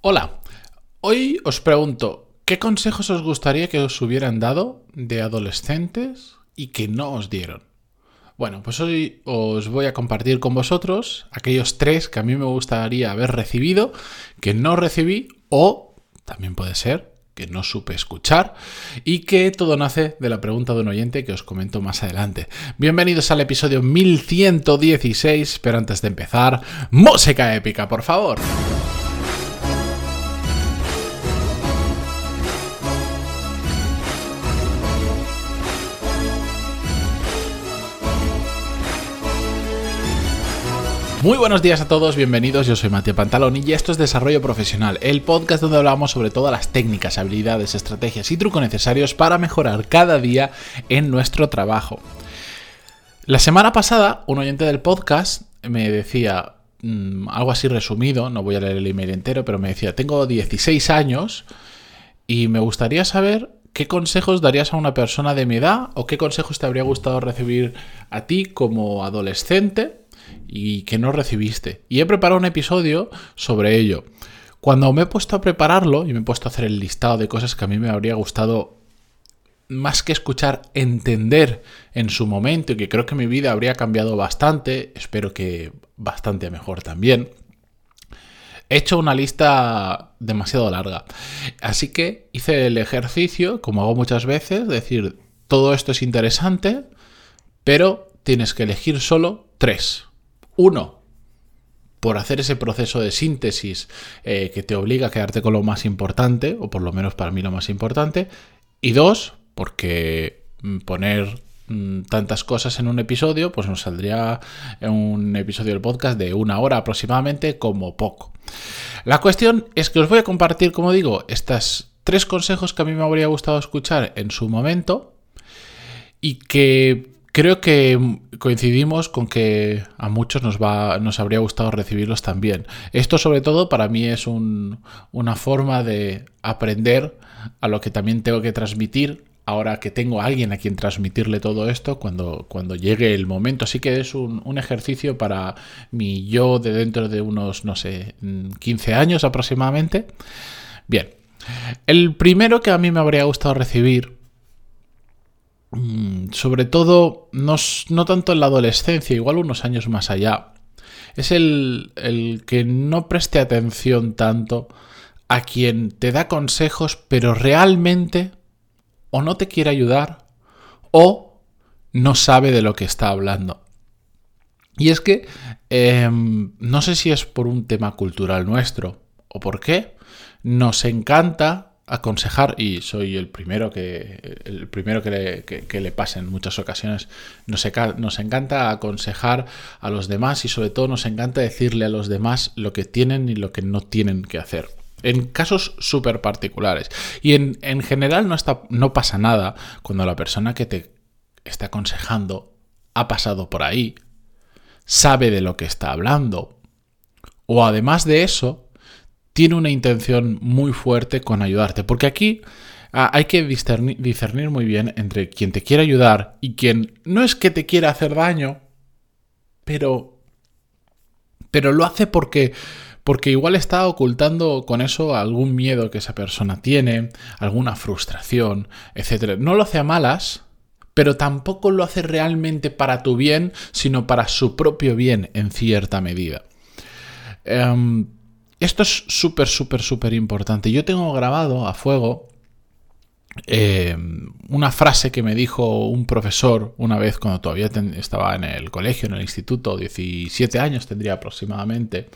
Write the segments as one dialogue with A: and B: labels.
A: Hola, hoy os pregunto, ¿qué consejos os gustaría que os hubieran dado de adolescentes y que no os dieron? Bueno, pues hoy os voy a compartir con vosotros aquellos tres que a mí me gustaría haber recibido, que no recibí o también puede ser que no supe escuchar y que todo nace de la pregunta de un oyente que os comento más adelante. Bienvenidos al episodio 1116, pero antes de empezar, música épica, por favor. Muy buenos días a todos, bienvenidos, yo soy Matías Pantaloni y esto es Desarrollo Profesional, el podcast donde hablamos sobre todas las técnicas, habilidades, estrategias y trucos necesarios para mejorar cada día en nuestro trabajo. La semana pasada, un oyente del podcast me decía mmm, algo así resumido, no voy a leer el email entero, pero me decía, tengo 16 años y me gustaría saber ¿qué consejos darías a una persona de mi edad o qué consejos te habría gustado recibir a ti como adolescente y que no recibiste. Y he preparado un episodio sobre ello. Cuando me he puesto a prepararlo y me he puesto a hacer el listado de cosas que a mí me habría gustado más que escuchar, entender en su momento y que creo que mi vida habría cambiado bastante, espero que bastante mejor también. He hecho una lista demasiado larga. Así que hice el ejercicio, como hago muchas veces, decir, todo esto es interesante, pero tienes que elegir solo tres. Uno, por hacer ese proceso de síntesis eh, que te obliga a quedarte con lo más importante, o por lo menos para mí lo más importante. Y dos, porque mm, poner mm, tantas cosas en un episodio, pues nos saldría un episodio del podcast de una hora aproximadamente como poco. La cuestión es que os voy a compartir, como digo, estos tres consejos que a mí me habría gustado escuchar en su momento y que creo que coincidimos con que a muchos nos, va, nos habría gustado recibirlos también. Esto sobre todo para mí es una forma de aprender a lo que también tengo que transmitir ahora que tengo a alguien a quien transmitirle todo esto cuando, cuando llegue el momento. Así que es un, un, ejercicio para mi yo de dentro de unos, no sé, 15 años aproximadamente. Bien, el primero que a mí me habría gustado recibir sobre todo, no, no, tanto en la adolescencia, igual unos años más allá, es el, el que no preste atención tanto a quien te da consejos, pero realmente o no te quiere ayudar o no sabe de lo que está hablando. Y es que eh, no sé si es por un tema cultural nuestro o por qué, nos encanta aconsejar, y soy el primero que, el primero que le, le pasa en muchas ocasiones, nos, nos encanta aconsejar a los demás y sobre todo nos encanta decirle a los demás lo que tienen y lo que no tienen que hacer. En casos súper particulares. Y en, en general no, está, no pasa nada cuando la persona que te está aconsejando ha pasado por ahí, sabe de lo que está hablando. O además de eso, tiene una intención muy fuerte con ayudarte. Porque aquí ah, hay que discernir, muy bien entre quien te quiere ayudar y quien no es que te quiera hacer daño, pero, pero lo hace porque, porque igual está ocultando con eso algún miedo que esa persona tiene, alguna frustración, etc. No lo hace a malas, pero tampoco lo hace realmente para tu bien, sino para su propio bien en cierta medida. Em, esto es súper, súper, súper importante. Yo tengo grabado a fuego eh, una frase que me dijo un profesor una vez cuando todavía estaba en el colegio, en el instituto, 17 años tendría aproximadamente.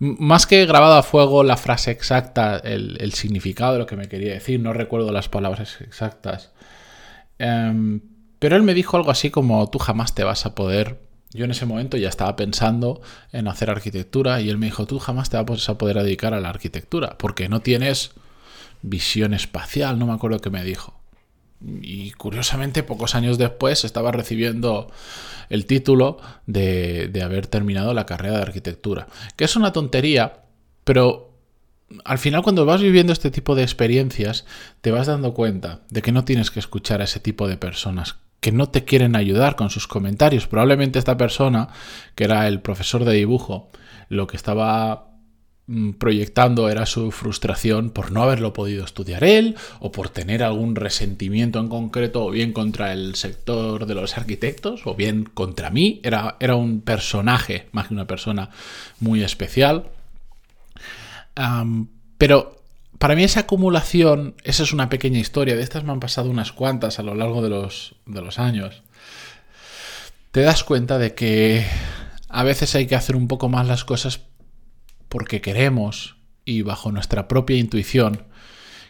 A: Más que grabado a fuego la frase exacta, el, significado de lo que me quería decir, no recuerdo las palabras exactas. Em, pero él me dijo algo así como tú jamás te vas a poder yo en ese momento ya estaba pensando en hacer arquitectura y él me dijo, tú jamás te vas a poder dedicar a la arquitectura porque no tienes visión espacial, no me acuerdo qué me dijo. Y curiosamente, pocos años después estaba recibiendo el título de, de haber terminado la carrera de arquitectura. Que es una tontería, pero al final cuando vas viviendo este tipo de experiencias, te vas dando cuenta de que no tienes que escuchar a ese tipo de personas que no te quieren ayudar con sus comentarios. Probablemente esta persona, que era el profesor de dibujo, lo que estaba mm, proyectando era su frustración por no haberlo podido estudiar él o por tener algún resentimiento en concreto o bien contra el sector de los arquitectos o bien contra mí. Era, era un personaje más que una persona muy especial. pero para mí esa acumulación, esa es una pequeña historia, de estas me han pasado unas cuantas a lo largo de los, de los años. Te das cuenta de que a veces hay que hacer un poco más las cosas porque queremos y bajo nuestra propia intuición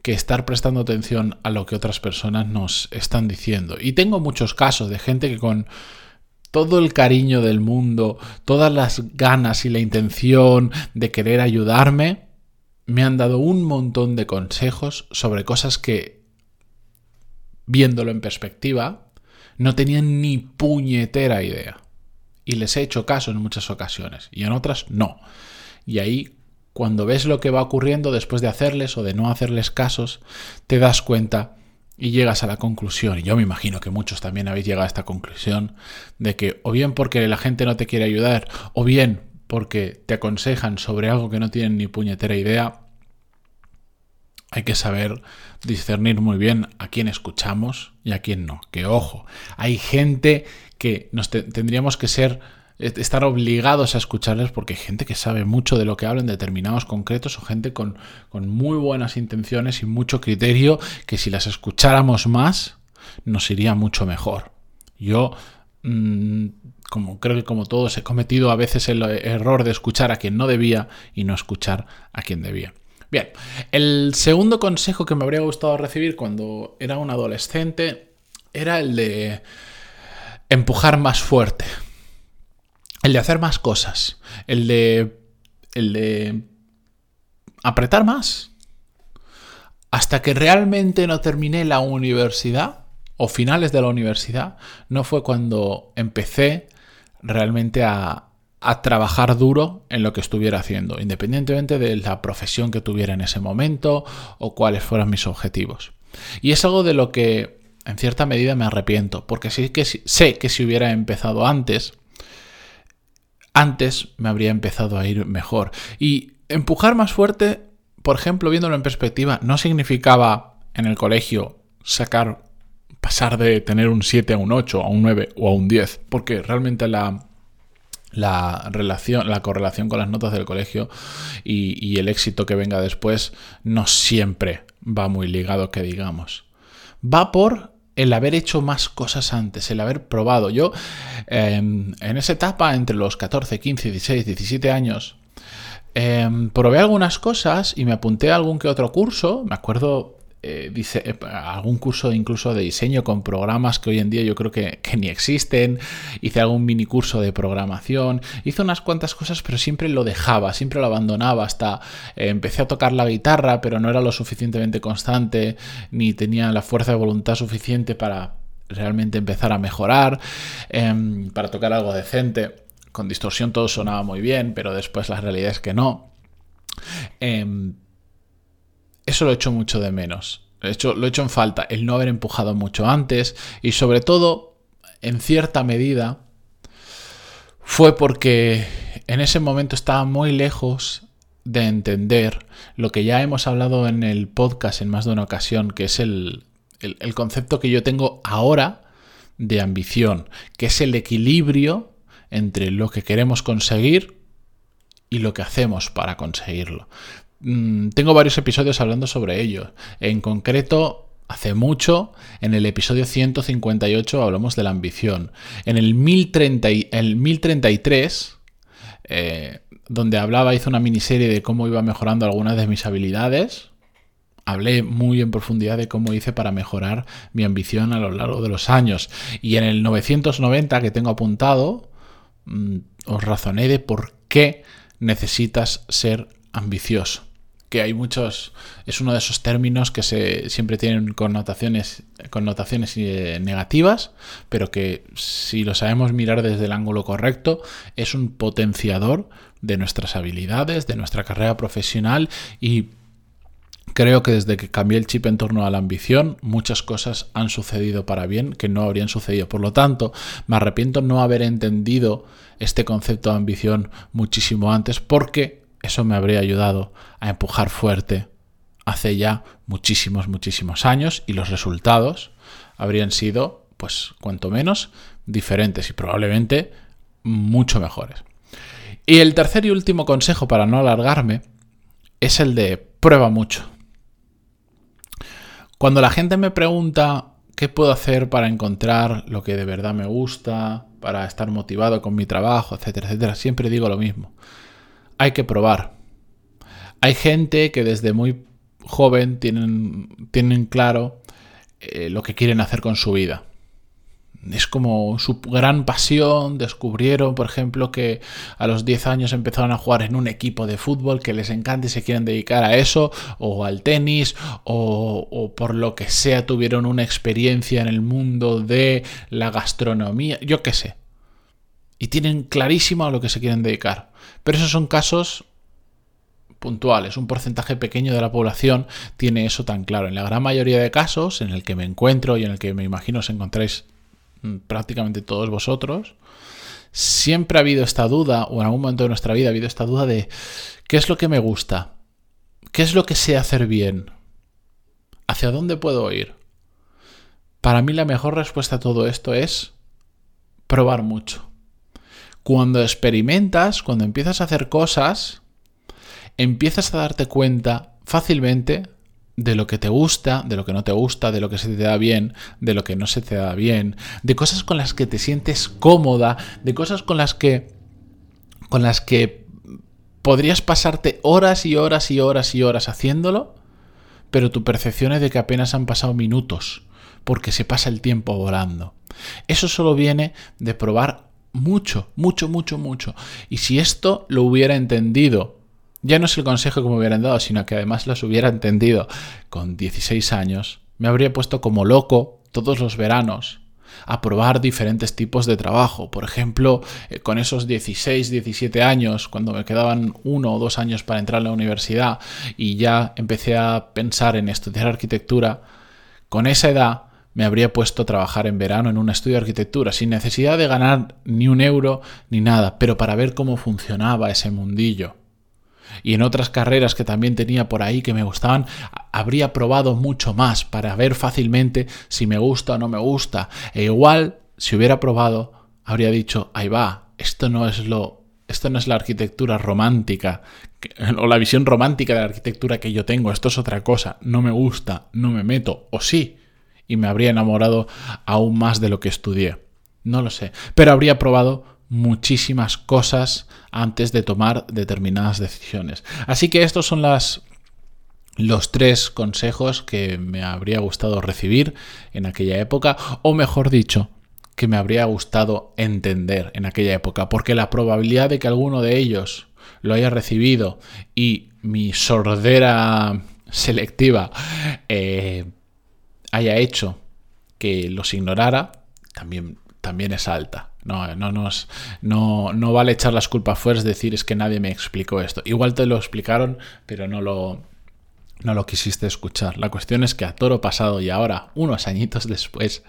A: que estar prestando atención a lo que otras personas nos están diciendo. Y tengo muchos casos de gente que con todo el cariño del mundo, todas las ganas y la intención de querer ayudarme, me han dado un montón de consejos sobre cosas que, viéndolo en perspectiva, no tenían ni puñetera idea. Y les he hecho caso en muchas ocasiones y en otras no. Y ahí, cuando ves lo que va ocurriendo después de hacerles o de no hacerles casos, te das cuenta y llegas a la conclusión, y yo me imagino que muchos también habéis llegado a esta conclusión, de que o bien porque la gente no te quiere ayudar, o bien porque te aconsejan sobre algo que no tienen ni puñetera idea, hay que saber discernir muy bien a quién escuchamos y a quién no. Que ojo, hay gente que nos tendríamos que ser eh, estar obligados a escucharles porque hay gente que sabe mucho de lo que hablan determinados concretos o gente con, con muy buenas intenciones y mucho criterio que si las escucháramos más nos iría mucho mejor. Yo mm, como creo que como todos he cometido a veces el error de escuchar a quien no debía y no escuchar a quien debía. Bien, el segundo consejo que me habría gustado recibir cuando era un adolescente era el de empujar más fuerte, el de hacer más cosas, el de, el de apretar más. Hasta que realmente no terminé la universidad o finales de la universidad, no fue cuando empecé realmente a, trabajar duro en lo que estuviera haciendo, independientemente de la profesión que tuviera en ese momento o cuáles fueran mis objetivos. Y es algo de lo que en cierta medida me arrepiento, porque sí que sé que si hubiera empezado antes, antes me habría empezado a ir mejor. Y empujar más fuerte, por ejemplo, viéndolo en perspectiva, no significaba en el colegio sacar, pasar de tener un 7 a un 8, a un 9 o a un 10, porque realmente la la relación, la correlación con las notas del colegio y, el éxito que venga después no siempre va muy ligado, que digamos. Va por el haber hecho más cosas antes, el haber probado. Yo, em, en esa etapa, entre los 14, 15, 16, 17 años, em, probé algunas cosas y me apunté a algún que otro curso. Me acuerdo eh, eh, algún curso incluso de diseño con programas que hoy en día yo creo que, ni existen. Hice algún mini curso de programación. Hice unas cuantas cosas, pero siempre lo dejaba, siempre lo abandonaba. Hasta eh, empecé a tocar la guitarra, pero no era lo suficientemente constante, ni tenía la fuerza de voluntad suficiente para realmente empezar a mejorar, em, para tocar algo decente. Con distorsión todo sonaba muy bien, pero después la realidad es que no. Eso lo he hecho mucho de menos. Lo he, hecho, lo en falta, el no haber empujado mucho antes y sobre todo, en cierta medida, fue porque en ese momento estaba muy lejos de entender lo que ya hemos hablado en el podcast en más de una ocasión, que es el, el, concepto que yo tengo ahora de ambición, que es el equilibrio entre lo que queremos conseguir y lo que hacemos para conseguirlo. Mm, tengo varios episodios hablando sobre ello. En concreto, hace mucho, en el episodio 158 hablamos de la ambición. En el, 1030, el 1033, eh, donde hablaba, hice una miniserie de cómo iba mejorando algunas de mis habilidades. Hablé muy en profundidad de cómo hice para mejorar mi ambición a lo largo de los años. Y en el 990 que tengo apuntado, mm, os razoné de por qué necesitas ser ambicioso que hay muchos, es uno de esos términos que se, siempre tienen connotaciones, connotaciones eh, negativas, pero que si lo sabemos mirar desde el ángulo correcto, es un potenciador de nuestras habilidades, de nuestra carrera profesional y Creo que desde que cambié el chip en torno a la ambición, muchas cosas han sucedido para bien que no habrían sucedido. Por lo tanto, me arrepiento no haber entendido este concepto de ambición muchísimo antes porque eso me habría ayudado a empujar fuerte hace ya muchísimos, muchísimos años y los resultados habrían sido, pues, cuanto menos, diferentes y probablemente mucho mejores. Y el tercer y último consejo para no alargarme es el de prueba mucho. Cuando la gente me pregunta qué puedo hacer para encontrar lo que de verdad me gusta, para estar motivado con mi trabajo, etcétera, etcétera, siempre digo lo mismo. Hay que probar. Hay gente que desde muy joven tienen, tienen claro eh, lo que quieren hacer con su vida es como su gran pasión. Descubrieron, por ejemplo, que a los 10 años empezaron a jugar en un equipo de fútbol que les encanta y se quieren dedicar a eso, o al tenis, o, o por lo que sea tuvieron una experiencia en el mundo de la gastronomía, yo qué sé. Y tienen clarísimo a lo que se quieren dedicar. Pero esos son casos puntuales. Un porcentaje pequeño de la población tiene eso tan claro. En la gran mayoría de casos, en el que me encuentro y en el que me imagino os encontráis Mm, prácticamente todos vosotros, siempre ha habido esta duda, o en algún momento de nuestra vida ha habido esta duda de ¿qué es lo que me gusta? ¿Qué es lo que sé hacer bien? ¿Hacia dónde puedo ir? Para mí la mejor respuesta a todo esto es probar mucho. Cuando experimentas, cuando empiezas a hacer cosas, empiezas a darte cuenta fácilmente de lo que te gusta, de lo que no te gusta, de lo que se te da bien, de lo que no se te da bien, de cosas con las que te sientes cómoda, de cosas con las que con las que podrías pasarte horas y horas y horas y horas haciéndolo, pero tu percepción es de que apenas han pasado minutos, porque se pasa el tiempo volando. Eso solo viene de probar mucho, mucho, mucho, mucho. Y si esto lo hubiera entendido ya no es el consejo que me hubieran dado, sino que además los hubiera entendido con 16 años, me habría puesto como loco todos los veranos a probar diferentes tipos de trabajo. Por ejemplo, eh, con esos 16, 17 años, cuando me quedaban uno o dos años para entrar a la universidad y ya empecé a pensar en estudiar arquitectura, con esa edad me habría puesto a trabajar en verano en un estudio de arquitectura, sin necesidad de ganar ni un euro ni nada, pero para ver cómo funcionaba ese mundillo y en otras carreras que también tenía por ahí que me gustaban, habría probado mucho más para ver fácilmente si me gusta o no me gusta. E igual, si hubiera probado, habría dicho, ahí va, esto no es lo esto no es la arquitectura romántica o la visión romántica de la arquitectura que yo tengo, esto es otra cosa, no me gusta, no me meto, o sí, y me habría enamorado aún más de lo que estudié. No lo sé, pero habría probado muchísimas cosas antes de tomar determinadas decisiones. Así que estos son las, los tres consejos que me habría gustado recibir en aquella época, o mejor dicho, que me habría gustado entender en aquella época, porque la probabilidad de que alguno de ellos lo haya recibido y mi sordera selectiva eh, haya hecho que los ignorara, también, también es alta. No, no, nos, no, no vale echar las culpas fuera, es decir, es que nadie me explicó esto. Igual te lo explicaron, pero no lo, no lo quisiste escuchar. La cuestión es que a toro pasado y ahora, unos añitos después,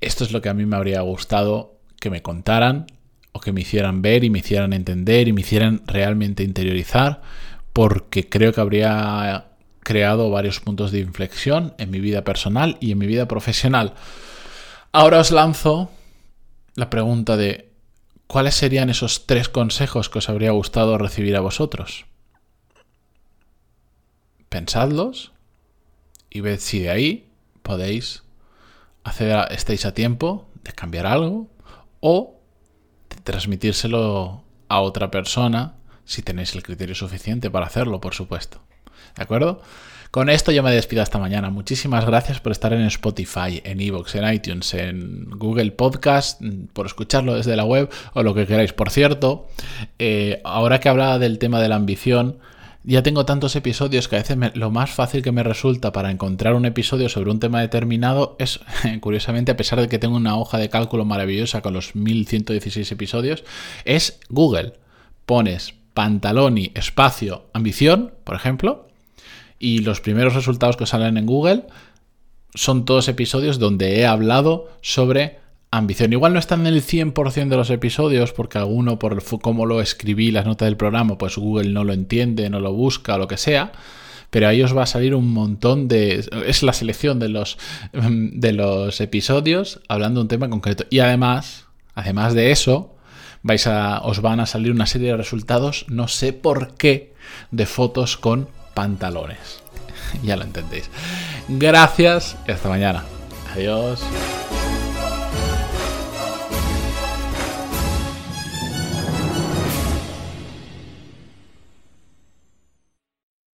A: esto es lo que a mí me habría gustado que me contaran o que me hicieran ver y me hicieran entender y me hicieran realmente interiorizar, porque creo que habría creado varios puntos de inflexión en mi vida personal y en mi vida profesional. Ahora os lanzo la pregunta de ¿cuáles serían esos tres consejos que os habría gustado recibir a vosotros? Pensadlos y ved si de ahí podéis hacer, estéis a tiempo de cambiar algo o de transmitírselo a otra persona si tenéis el criterio suficiente para hacerlo, por supuesto. ¿De acuerdo? Con esto yo me despido hasta mañana. Muchísimas gracias por estar en Spotify, en Evox, en iTunes, en Google Podcast, por escucharlo desde la web o lo que queráis. Por cierto, eh, ahora que hablaba del tema de la ambición, ya tengo tantos episodios que a veces lo más fácil que me resulta para encontrar un episodio sobre un tema determinado es, curiosamente, a pesar de que tengo una hoja de cálculo maravillosa con los 1116 episodios, es Google. Pones pantaloni espacio ambición, por ejemplo, y los primeros resultados que salen en Google son todos episodios donde he hablado sobre ambición. Igual no están en el 100% de los episodios, porque alguno, por cómo lo escribí, las notas del programa, pues Google no lo entiende, no lo busca lo que sea. Pero ahí os va a salir un montón de. Es la selección de los, de los episodios hablando de un tema concreto. Y además, además de eso, vais a, os van a salir una serie de resultados, no sé por qué, de fotos con pantalones. ya lo entendéis. Gracias y hasta mañana. Adiós.